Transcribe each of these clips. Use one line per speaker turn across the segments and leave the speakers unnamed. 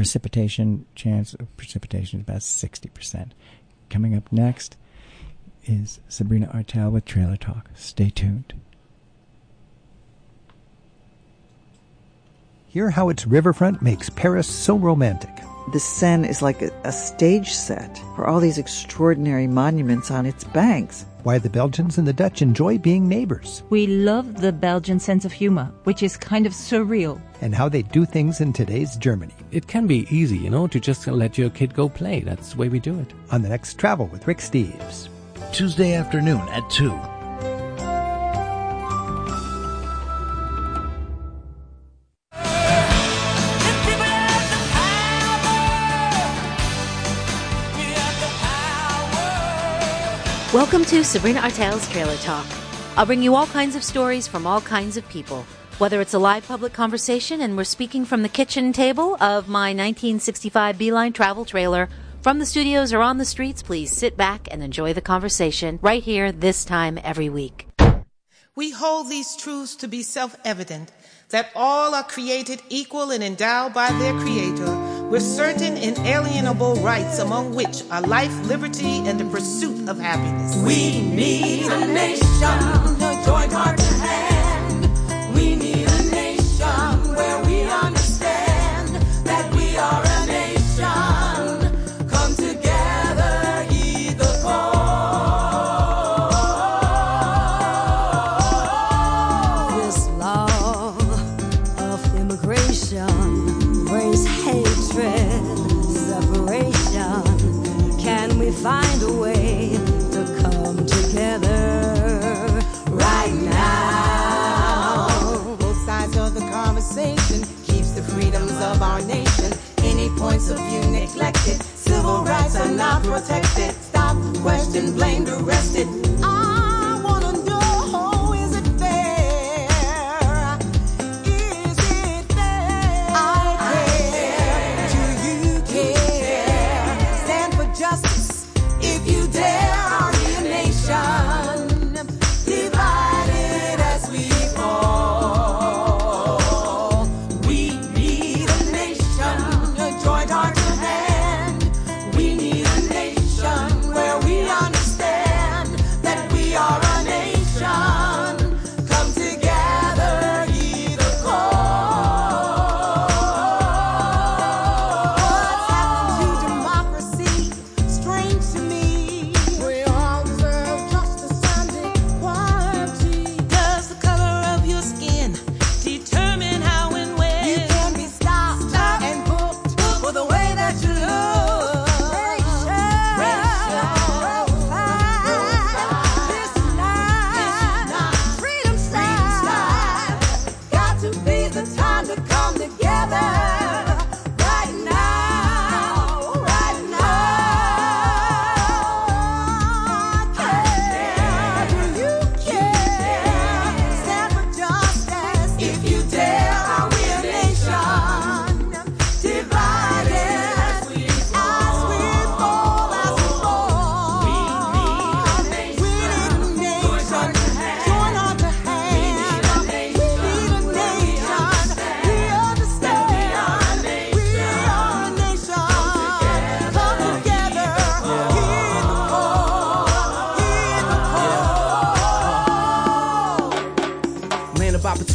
precipitation chance of precipitation is about 60%. Coming up next is Sabrina Artel with Trailer Talk. Stay tuned.
Hear how its riverfront makes Paris so romantic.
The Seine is like a, a, stage set for all these extraordinary monuments on its banks.
Why the Belgians and the Dutch enjoy being neighbors.
We love the Belgian sense of humor, which is kind of surreal.
And how they do things in today's Germany.
It can be easy, you know, to just let your kid go play. That's the way we do it.
On the next Travel with Rick Steves.
Tuesday afternoon at 2.
Welcome to Sabrina Artel's Trailer Talk. I'll bring you all kinds of stories from all kinds of people. Whether it's a live public conversation and we're speaking from the kitchen table of my 1965 Beeline travel trailer, from the studios or on the streets, please sit back and enjoy the conversation right here this time every week.
We hold these truths to be self evident that all are created equal and endowed by their Creator with certain inalienable rights, among which are life, liberty, and the pursuit of happiness.
We need a nation, joint heart to hand. We need Points of view neglected, civil rights are not protected. Stop, question, blamed, arrested.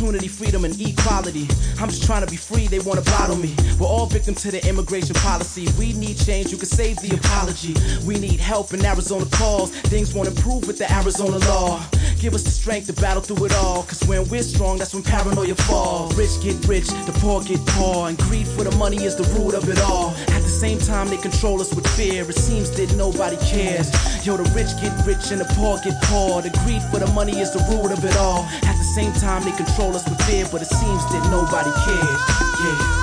Opportunity, freedom, and equality. I'm just trying to be free, they wanna bottle me. We're all victims to the immigration policy. We need change, you can save the apology. We need help in Arizona calls. Things won't improve with the Arizona law. Give us the strength to battle through it all. Cause when we're strong, that's when paranoia falls. Rich get rich, the poor get poor. And greed for the money is the root of it all. At the same time, they control us with fear. It seems that nobody cares. Yo, the rich get rich and the poor get poor. The greed for the money is the root of it all. At the same time, they control us with fear, but it seems that nobody cares. Yeah.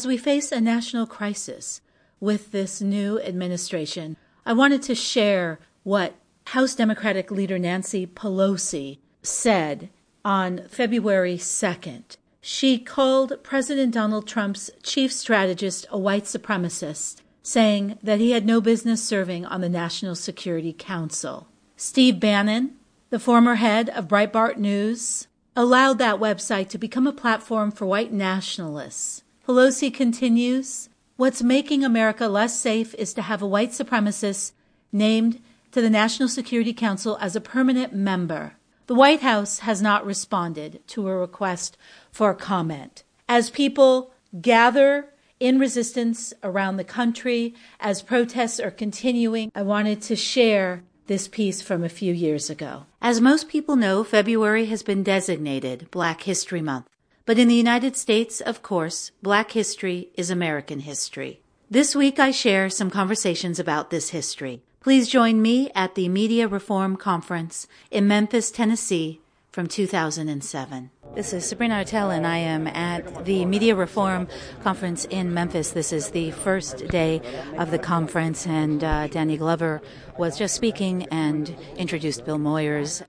As we
face a national crisis with this new administration, I wanted to share what House Democratic leader Nancy Pelosi said on February 2nd. She called President Donald Trump's chief strategist a white supremacist, saying that he had no business serving on the National Security Council. Steve Bannon, the former head of Breitbart News, allowed that website to become a platform for white nationalists. Pelosi continues What's making America less safe is to have a white supremacist named to the National Security Council as a permanent member. The White House has not responded to a request for comment. As people gather in resistance around the country, as protests are continuing, I wanted to share this piece from a few years ago.
As most people know, February has been designated Black History Month. But in the United States, of course, Black history is American history. This week I share some conversations about this history. Please join me at the Media Reform Conference in Memphis, Tennessee from 2007. This is Sabrina Artel, and I am at the Media Reform Conference in Memphis. This is the first day of the conference, and uh, Danny Glover was just speaking and introduced Bill Moyers.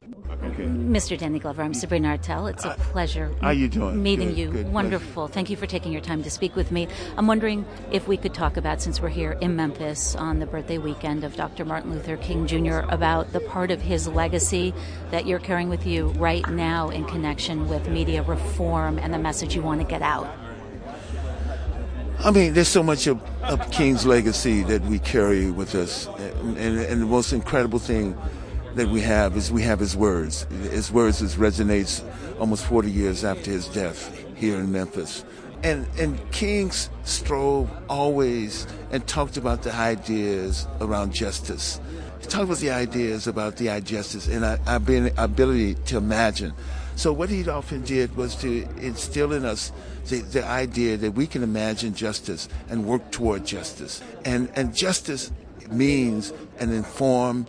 Okay. Mr. Danny Glover, I'm Sabrina Artel. It's a pleasure
How you doing?
meeting
Good,
you.
good,
Wonderful. Thank you for taking your time to speak with me. I'm wondering if we could talk about, since we're here in Memphis on the birthday weekend of Dr. Martin Luther King Jr., about the part of his legacy that you're carrying with you right now in connection with media reform and the message you want to get out.
I mean, there's so much of, of King's legacy that we carry with us, and, and, and the most incredible thing that we have is we have his words. His words is resonates almost 40 years after his death here in Memphis. And and King's strove always and talked about the ideas around justice. He talked about the ideas about the justice and our, our ability to imagine. So what he often did was to instill in us the, the idea that we can imagine justice and work toward justice. And and justice means an informed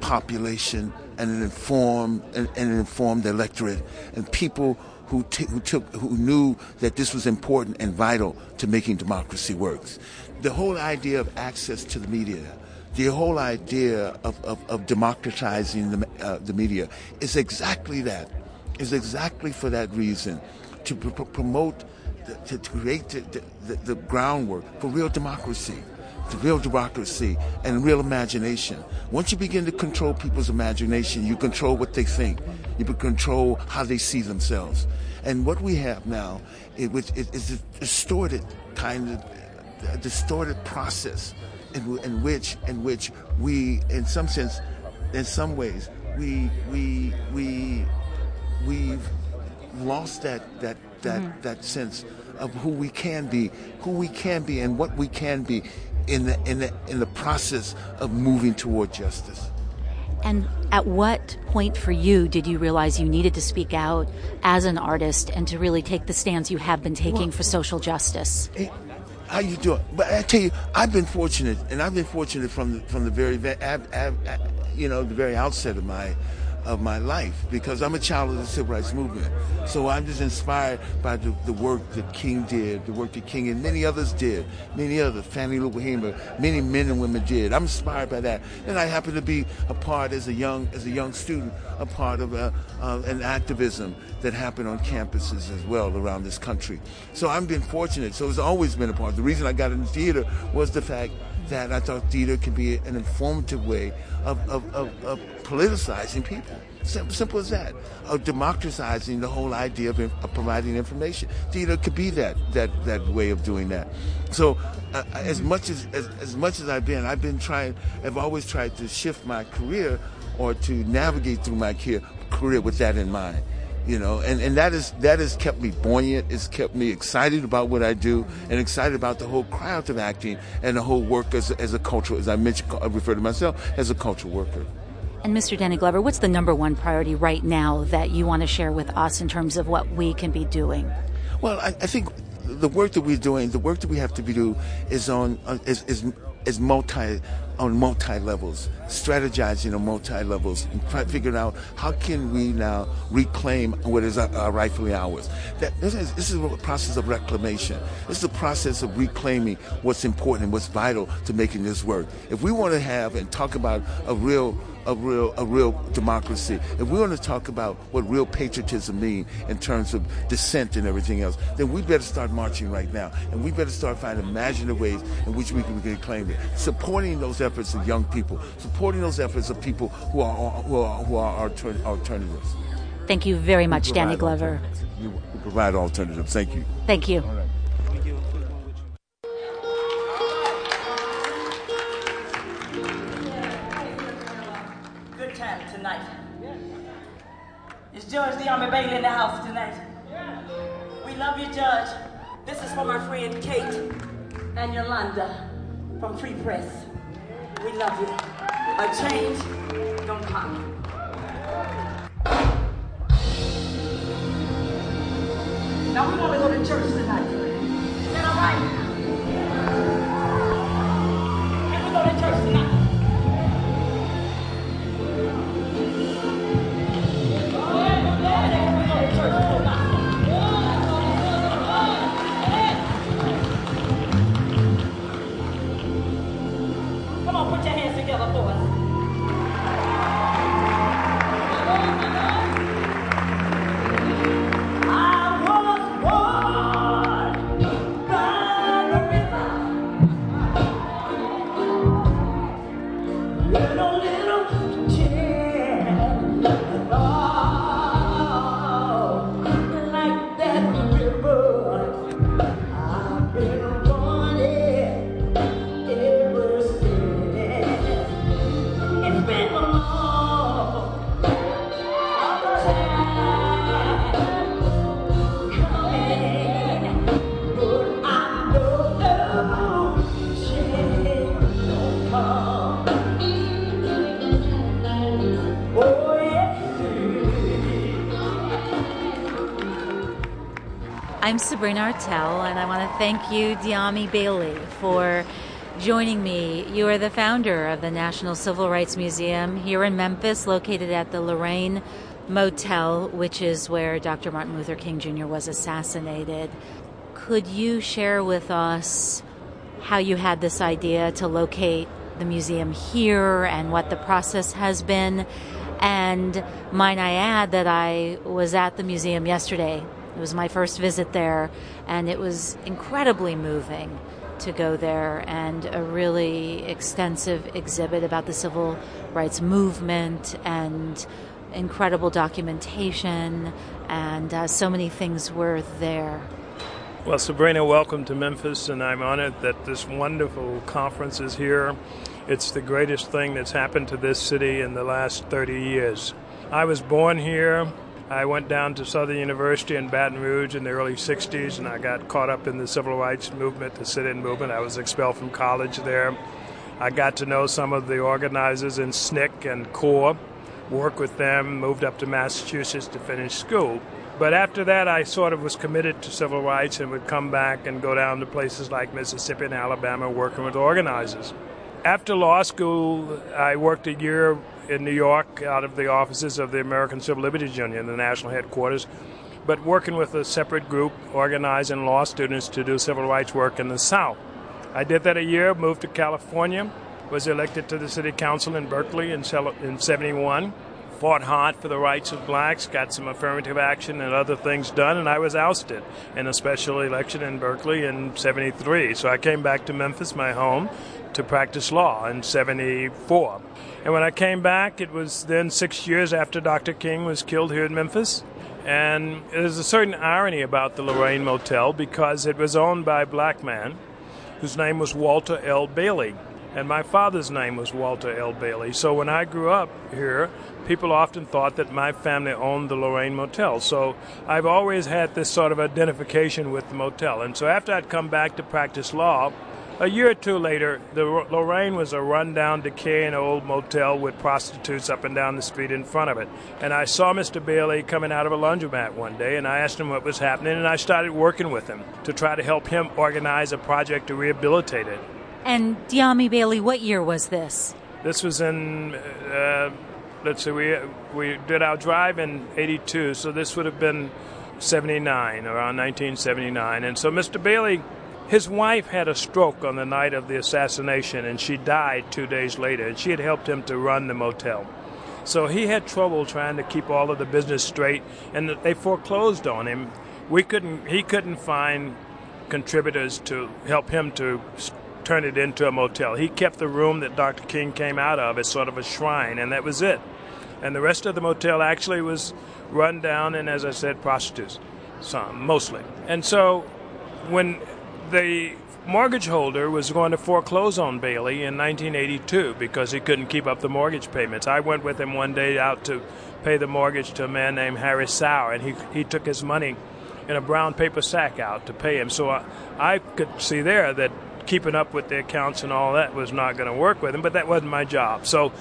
population and an informed and an informed electorate and people who, t- who took who knew that this was important and vital to making democracy works. The whole idea of access to the media, the whole idea of, of, of democratizing the, uh, the media is exactly that. Is exactly for that reason to pr- promote, to, to create the, the, the groundwork for real democracy the real democracy and real imagination. Once you begin to control people's imagination, you control what they think. You control how they see themselves. And what we have now is, is a distorted kind of a distorted process in, in which in which we, in some sense, in some ways, we we we we've lost that that that mm-hmm. that sense of who we can be, who we can be, and what we can be in the in the in the process of moving toward justice.
And at what point for you did you realize you needed to speak out as an artist and to really take the stance you have been taking well, for social justice?
Hey, how you doing? But I tell you, I've been fortunate, and I've been fortunate from the, from the very, you know, the very outset of my of my life because I'm a child of the civil rights movement. So I'm just inspired by the, the work that King did, the work that King and many others did, many others, Fannie Lou Hamer, many men and women did. I'm inspired by that. And I happen to be a part as a young as a young student, a part of a, uh, an activism that happened on campuses as well around this country. So I've been fortunate. So it's always been a part. The reason I got into theater was the fact that I thought theater could be an informative way of, of, of, of politicizing people. Simple, simple, as that. Of democratizing the whole idea of, of, providing information. Theater could be that that that way of doing that. So, uh, as much as, as as much as I've been, I've been trying. I've always tried to shift my career or to navigate through my career with that in mind you know and, and that is that has kept me buoyant it's kept me excited about what i do and excited about the whole craft of acting and the whole work as, as a cultural as i mentioned i refer to myself as a cultural worker
and Mr. Danny Glover, what's the number one priority right now that you want to share with us in terms of what we can be doing?
Well, I, I think the work that we're doing, the work that we have to be do, is on is, is is multi on multi levels, strategizing on multi levels, and try, figuring out how can we now reclaim what is uh, uh, rightfully ours. That, this, is, this is a process of reclamation. This is a process of reclaiming what's important and what's vital to making this work. If we want to have and talk about a real a real a real democracy. If we want to talk about what real patriotism means in terms of dissent and everything else, then we better start marching right now, and we better start finding imaginative ways in which we can, reclaim it. Supporting those efforts of young people, supporting those efforts of people who are who are, who are alternatives.
Thank you very much, Danny Glover.
You provide alternatives. Thank you.
Thank you. Right. Thank you. Good time tonight.
It's Judge D'Army Bailey in the house tonight. We love you, Judge. This is from our friend Kate and Yolanda from Free Press. We love you. A change don't come. Now we want to go to church tonight. Is that all right?
I'm Sabrina Artel, and I want to thank you, D'Army Bailey, for joining me. You are the founder of the National Civil Rights Museum here in Memphis, located at the Lorraine Motel, which is where Dr. Martin Luther King Jr. was assassinated. Could you share with us how you had this idea to locate the museum here and what the process has been? And might I add that I was at the museum yesterday it was my first visit there, and it was incredibly moving to go there and a really extensive exhibit about the civil rights movement and incredible documentation, and uh, so many things were there.
Well, Sabrina, welcome to Memphis, and I'm honored that this wonderful conference is here. It's the greatest thing that's happened to this city in the last 30 years. I was born here. I went down to Southern University in Baton Rouge in the early 60s and I got caught up in the civil rights movement, the sit in movement. I was expelled from college there. I got to know some of the organizers in SNCC and CORE, worked with them, moved up to Massachusetts to finish school. But after that, I sort of was committed to civil rights and would come back and go down to places like Mississippi and Alabama working with organizers. After law school, I worked a year in New York out of the offices of the American Civil Liberties Union, the national headquarters, but working with a separate group organizing law students to do civil rights work in the South. I did that a year, moved to California, was elected to the city council in Berkeley in, in 71, fought hard for the rights of blacks, got some affirmative action and other things done, and I was ousted in a special election in Berkeley in 73. So I came back to Memphis, my home, to practice law in 74. And when I came back, it was then six years after Dr. King was killed here in Memphis. And there's a certain irony about the Lorraine Motel because it was owned by a black man whose name was Walter L. Bailey. And my father's name was Walter L. Bailey. So when I grew up here, people often thought that my family owned the Lorraine Motel. So I've always had this sort of identification with the motel. And so after I'd come back to practice law, a year or two later, the Lorraine was a rundown, decaying old motel with prostitutes up and down the street in front of it. And I saw Mr. Bailey coming out of a laundromat one day, and I asked him what was happening, and I started working with him to try to help him organize a project to rehabilitate it.
And D'Army Bailey, what year was this?
This was in, uh, let's see, we, we did our drive in 82, so this would have been 79, around 1979. And so Mr. Bailey, his wife had a stroke on the night of the assassination, and she died two days later, and she had helped him to run the motel. So he had trouble trying to keep all of the business straight, and they foreclosed on him. We couldn't, he couldn't find contributors to help him to turn it into a motel. He kept the room that Dr. King came out of as sort of a shrine, and that was it. And the rest of the motel actually was run down and, as I said, prostitutes, some mostly. And so when the mortgage holder was going to foreclose on Bailey in 1982 because he couldn't keep up the mortgage payments. I went with him one day out to pay the mortgage to a man named Harry Sauer, and he, he took his money in a brown paper sack out to pay him. So I, I could see there that keeping up with the accounts and all that was not going to work with him, but that wasn't my job. So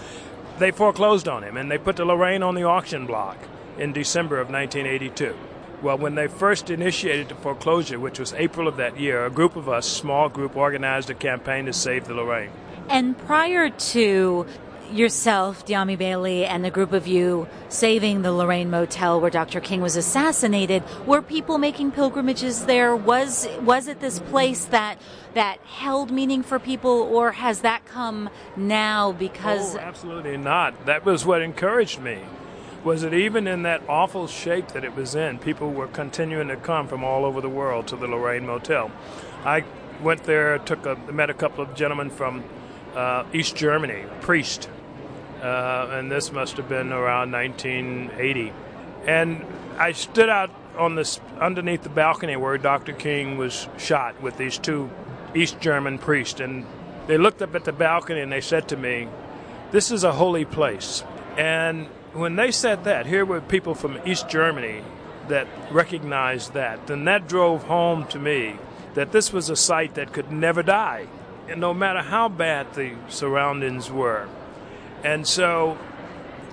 they foreclosed on him, and they put the Lorraine on the auction block in December of 1982. Well, when they first initiated the foreclosure, which was April of that year, a group of us, small group, organized a campaign to save the Lorraine.
And prior to yourself, D'Army Bailey, and the group of you saving the Lorraine Motel where Dr. King was assassinated, were people making pilgrimages there? Was was it this place that that held meaning for people, or has that come now because?
Oh, absolutely not. That was what encouraged me was that even in that awful shape that it was in, people were continuing to come from all over the world to the Lorraine Motel. I went there, took a, met a couple of gentlemen from uh, East Germany, priest, uh, and this must have been around 1980. And I stood out on this underneath the balcony where Dr. King was shot with these two East German priests, and they looked up at the balcony and they said to me, "This is a holy place." And when they said that, here were people from East Germany that recognized that, then that drove home to me that this was a site that could never die, and no matter how bad the surroundings were. And so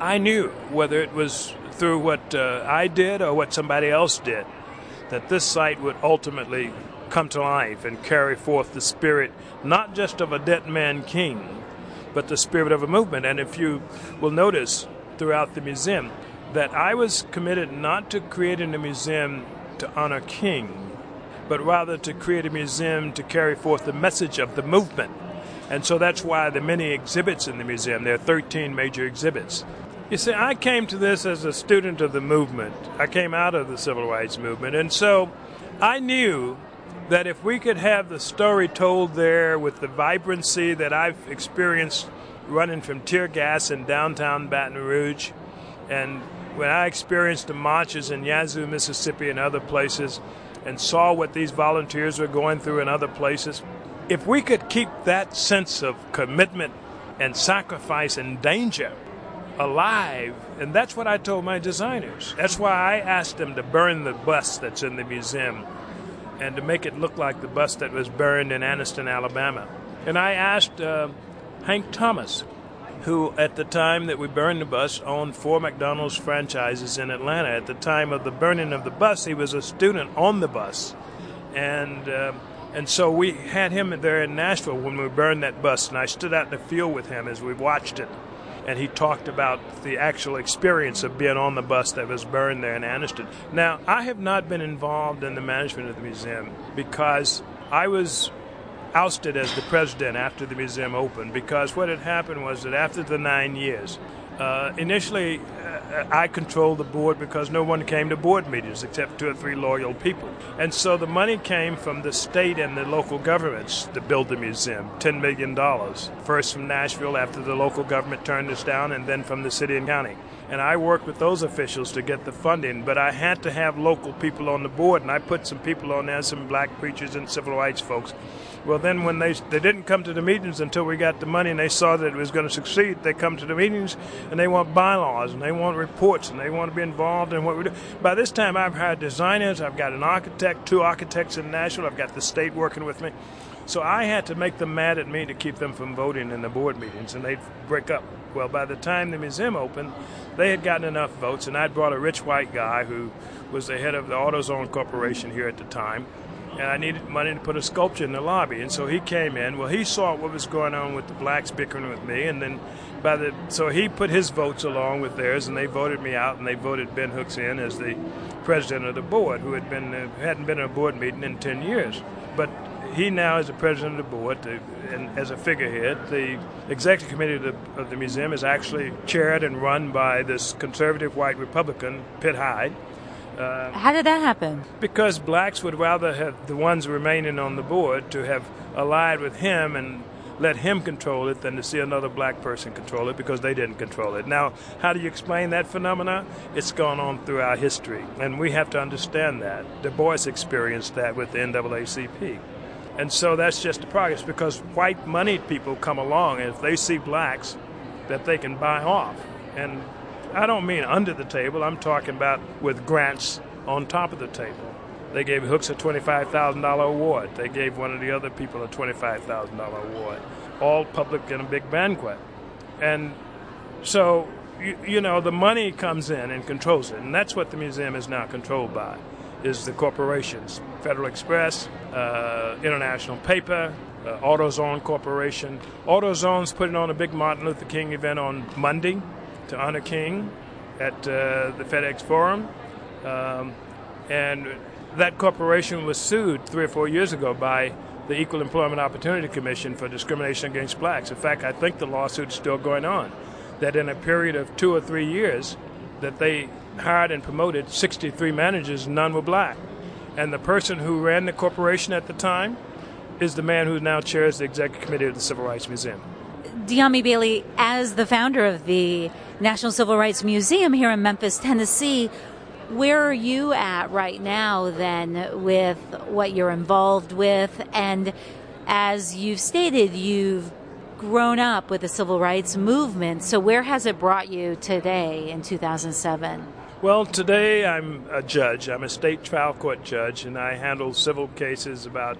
I knew, whether it was through what uh, I did or what somebody else did, that this site would ultimately come to life and carry forth the spirit not just of a dead man king, but the spirit of a movement. And if you will notice, throughout the museum that I was committed not to creating a museum to honor King, but rather to create a museum to carry forth the message of the movement. And so that's why the many exhibits in the museum. There are 13 major exhibits. You see, I came to this as a student of the movement. I came out of the civil rights movement. And so I knew that if we could have the story told there with the vibrancy that I've experienced running from tear gas in downtown Baton Rouge. And when I experienced the marches in Yazoo, Mississippi, and other places, and saw what these volunteers were going through in other places, if we could keep that sense of commitment and sacrifice and danger alive, and that's what I told my designers. That's why I asked them to burn the bus that's in the museum and to make it look like the bus that was burned in Anniston, Alabama. And I asked uh, Hank Thomas, who at the time that we burned the bus owned four McDonald's franchises in Atlanta. At the time of the burning of the bus, he was a student on the bus, and uh, and so we had him there in Nashville when we burned that bus, and I stood out in the field with him as we watched it, and he talked about the actual experience of being on the bus that was burned there in Anniston. Now, I have not been involved in the management of the museum because I was ousted as the president after the museum opened because what had happened was that after the nine years, uh, initially uh, I controlled the board because no one came to board meetings except two or three loyal people. And so the money came from the state and the local governments to build the museum $10 million. First from Nashville after the local government turned us down, and then from the city and county and I worked with those officials to get the funding. But I had to have local people on the board, and I put some people on there, some black preachers and civil rights folks. Well, then when they they didn't come to the meetings until we got the money, and they saw that it was going to succeed, they come to the meetings and they want bylaws and they want reports and they want to be involved in what we do. By this time, I've hired designers, I've got an architect, two architects in Nashville, I've got the state working with me. So I had to make them mad at me to keep them from voting in the board meetings, and they'd break up. Well, by the time the museum opened, they had gotten enough votes, and I'd brought a rich white guy who was the head of the AutoZone Corporation here at the time. and I needed money to put a sculpture in the lobby. And so he came in. Well, he saw what was going on with the blacks bickering with me, and then by the so he put his votes along with theirs, and they voted me out, and they voted Ben Hooks in as the president of the board, who had been uh, hadn't been in a board meeting in ten years, but. He now is the president of the board, to, and as a figurehead, the executive committee of the, of the museum is actually chaired and run by this conservative white Republican, Pitt Hyde,
uh, How did that happen?
Because blacks would rather have the ones remaining on the board to have allied with him and let him control it than to see another black person control it because they didn't control it. Now, how do you explain that phenomena? It's gone on throughout history, and we have to understand that. Du Bois experienced that with the NAACP. And so that's just the progress because white moneyed people come along and if they see blacks that they can buy off. And I don't mean under the table, I'm talking about with grants on top of the table. They gave Hooks a $25,000 award. They gave one of the other people a $25,000 award. All public in a big banquet. And so, you, you, know, the money comes in and controls it. And that's what the museum is now controlled by, is the corporations. Federal Express, uh, International Paper, uh, AutoZone Corporation. AutoZone's putting on a big Martin Luther King event on Monday to honor King at uh, the FedEx Forum. Um, and that corporation was sued three or four years ago by the Equal Employment Opportunity Commission for discrimination against blacks. In fact, I think the lawsuit's still going on. That in a period of two or three years, that they hired and promoted 63 managers, none were black. And the person who ran the corporation at the time is the man who now chairs the executive committee of the Civil Rights Museum.
D'Army Bailey, as the founder of the National Civil Rights Museum here in Memphis, Tennessee, where are you at right now then with what you're involved with? And as you've stated, you've grown up with the civil rights movement. So, where has it brought you today in 2007?
Well, today I'm a judge. I'm a state trial court judge, and I handle civil cases about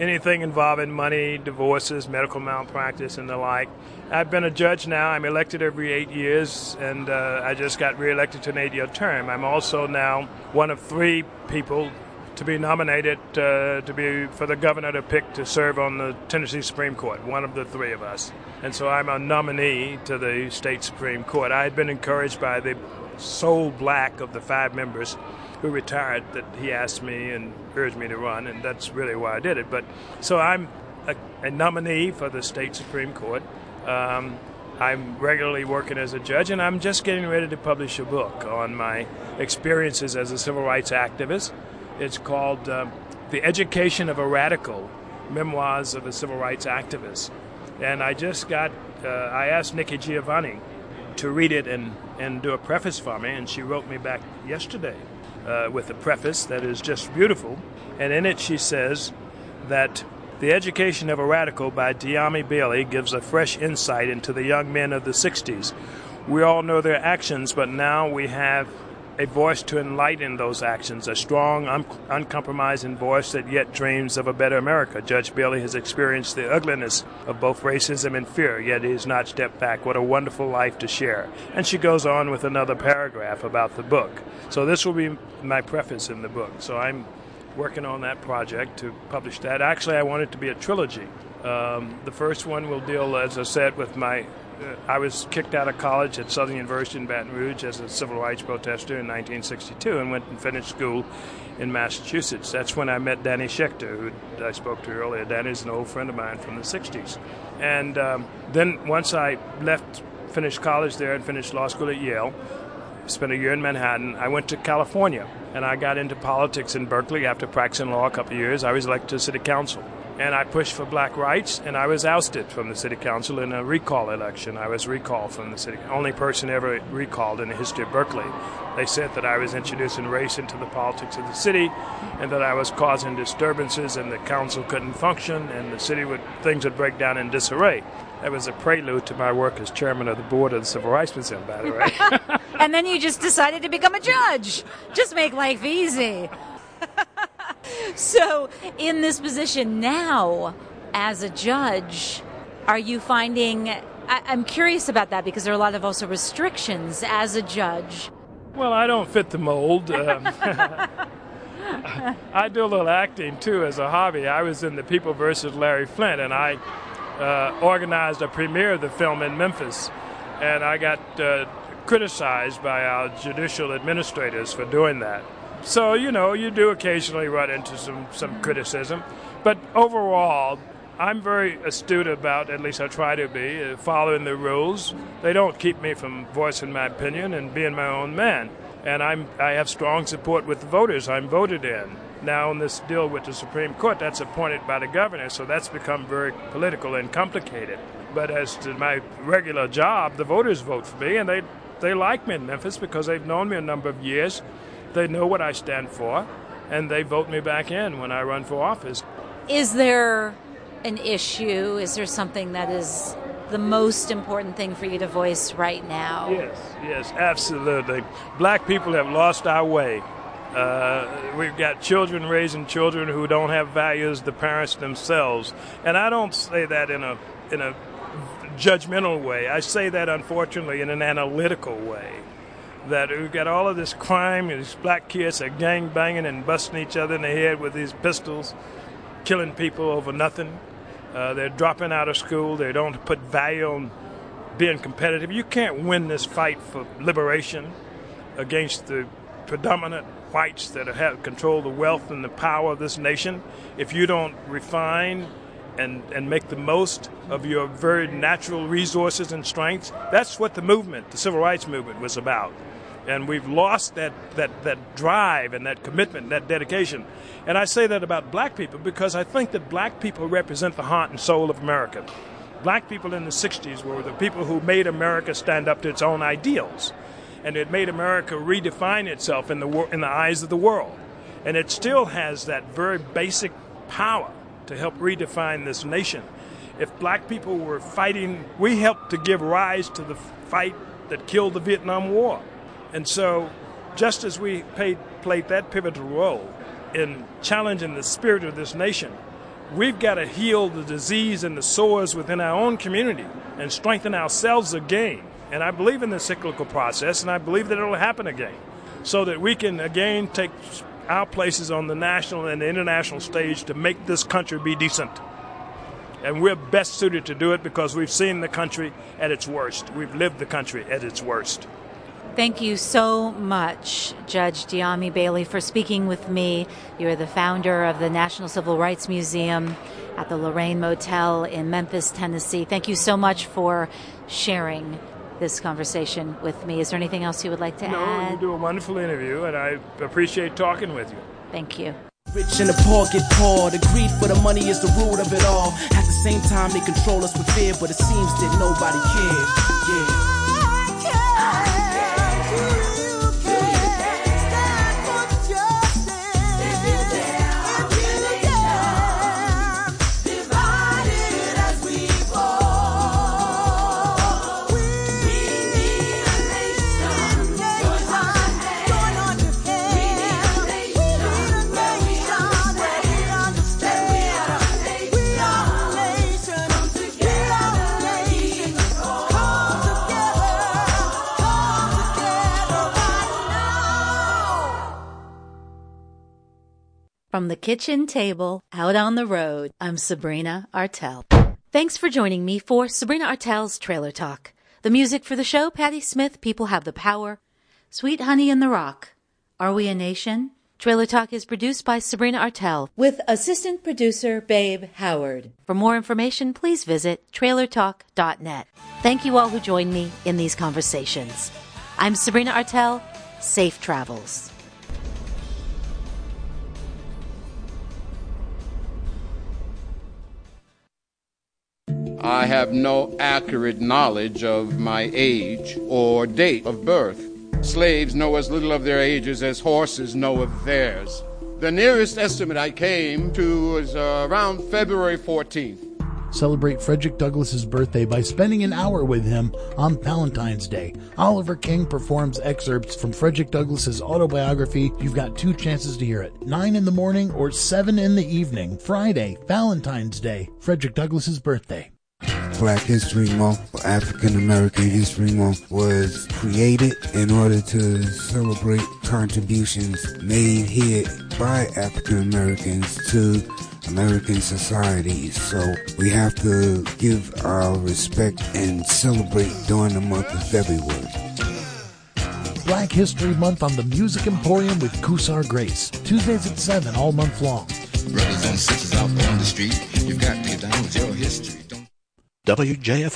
anything involving money, divorces, medical malpractice, and the like. I've been a judge now. I'm elected every eight years, and uh, I just got reelected to an eight year term. I'm also now one of three people to be nominated uh, to be for the governor to pick to serve on the Tennessee Supreme Court, one of the three of us. And so I'm a nominee to the state Supreme Court. I had been encouraged by the sole black of the five members who retired that he asked me and urged me to run, and that's really why I did it. But so I'm a, a nominee for the state Supreme Court. Um, I'm regularly working as a judge, and I'm just getting ready to publish a book on my experiences as a civil rights activist. It's called uh, The Education of a Radical Memoirs of a Civil Rights Activist. And I just got, uh, I asked Nikki Giovanni to read it and, and do a preface for me, and she wrote me back yesterday uh, with a preface that is just beautiful. And in it, she says that the Education of a Radical by D'Army Bailey gives a fresh insight into the young men of the 60s. We all know their actions, but now we have a voice to enlighten those actions, a strong, un- uncompromising voice that yet dreams of a better America. Judge Bailey has experienced the ugliness of both racism and fear, yet he has not stepped back. What a wonderful life to share. And she goes on with another paragraph about the book. So this will be my preface in the book. So I'm working on that project to publish that. Actually, I want it to be a trilogy. Um, the first one will deal, as I said, with my I was kicked out of college at Southern University in Baton Rouge as a civil rights protester in 1962 and went and finished school in Massachusetts. That's when I met Danny Schechter, who I spoke to earlier. Danny's an old friend of mine from the 60s. And um, then once I left, finished college there and finished law school at Yale, spent a year in Manhattan, I went to California and I got into politics in Berkeley after practicing law a couple of years. I was elected to city council and I pushed for black rights, and I was ousted from the city council in a recall election. I was recalled from the city, only person ever recalled in the history of Berkeley. They said that I was introducing race into the politics of the city, and that I was causing disturbances, and the council couldn't function, and the city would things would break down in disarray. That was a prelude to my work as chairman of the board of the Civil Rights Museum, by the way.
and then you just decided to become a judge. Just make life easy. So, in this position now, as a judge, are you finding? I, am curious about that because there are a lot of also restrictions as a judge.
Well, I don't fit the mold. Um, I do a little acting too as a hobby. I was in the People versus Larry Flynt, and I uh, organized a premiere of the film in Memphis, and I got uh, criticized by our judicial administrators for doing that. So you know, you do occasionally run into some some criticism, but overall, I'm very astute about, at least I try to be, uh, following the rules. They don't keep me from voicing my opinion and being my own man. And I'm, I have strong support with the voters I'm voted in. Now, in this deal with the Supreme Court, that's appointed by the governor, so that's become very political and complicated. But as to my regular job, the voters vote for me, and they, they like me in Memphis because they've known me a number of years. They know what I stand for, and they vote me back in when I run for office.
Is there an issue? Is there something that is the most important thing for you to voice right now?
Yes, yes, absolutely. Black people have lost our way. Uh, we've got children raising children who don't have values, the parents themselves. And I don't say that in a in a judgmental way. I say that unfortunately in an analytical way. That we've got all of this crime, these black kids are gang banging and busting each other in the head with these pistols, killing people over nothing. Uh, they're dropping out of school. They don't put value on being competitive. You can't win this fight for liberation against the predominant whites that have control the wealth and the power of this nation if you don't refine and, and make the most of your very natural resources and strengths. That's what the movement, the civil rights movement, was about and we've lost that, that, that drive and that commitment, that dedication. And I say that about black people because I think that black people represent the heart and soul of America. Black people in the 60s were the people who made America stand up to its own ideals. And it made America redefine itself in the, in the eyes of the world. And it still has that very basic power to help redefine this nation. If black people were fighting, we helped to give rise to the fight that killed the Vietnam War. And so, just as we paid, played that pivotal role in challenging the spirit of this nation, we've got to heal the disease and the sores within our own community and strengthen ourselves again. And I believe in the cyclical process, and I believe that it'll happen again, so that we can again take our places on the national and the international stage to make this country be decent. And we're best suited to do it because we've seen the country at its worst. We've lived the country at its worst.
Thank you so much, Judge D'Army Bailey, for speaking with me. You're the founder of the National Civil Rights Museum at the Lorraine Motel in Memphis, Tennessee. Thank you so much for sharing this conversation with me. Is there anything else you would like to
no,
add?
No, you do a wonderful interview, and I appreciate talking with you.
Thank you.
Rich and the poor get poor. The greed for the money is the root of it all. At the same time, they control us with fear, but it seems that nobody cares. Yeah.
From the kitchen table out on the road, I'm Sabrina Artel. Thanks for joining me for Sabrina Artel's Trailer Talk. The music for the show, Patti Smith, People Have the Power, Sweet Honey in the Rock, Are We a Nation? Trailer Talk is produced by Sabrina Artel with assistant producer Babe Howard. For more information, please visit trailertalk.net. Thank you all who joined me in these conversations. I'm Sabrina Artel. Safe travels.
I have no accurate knowledge of my age or date of birth. Slaves know as little of their ages as horses know of theirs. The nearest estimate I came to was uh, around February 14th.
Celebrate Frederick Douglass's birthday by spending an hour with him on Valentine's Day. Oliver King performs excerpts from Frederick Douglass's autobiography. You've got two chances to hear it 9 in the morning or 7 in the evening. Friday, Valentine's Day, Frederick Douglass's birthday.
Black History Month, or African American History Month, was created in order to celebrate contributions made here by African Americans to American society. So we have to give our respect and celebrate during the month of February.
Black History Month on the Music Emporium with Kusar Grace. Tuesdays at 7 all month long.
Brothers and sisters out on the street, you've got to get down with your history.
WJF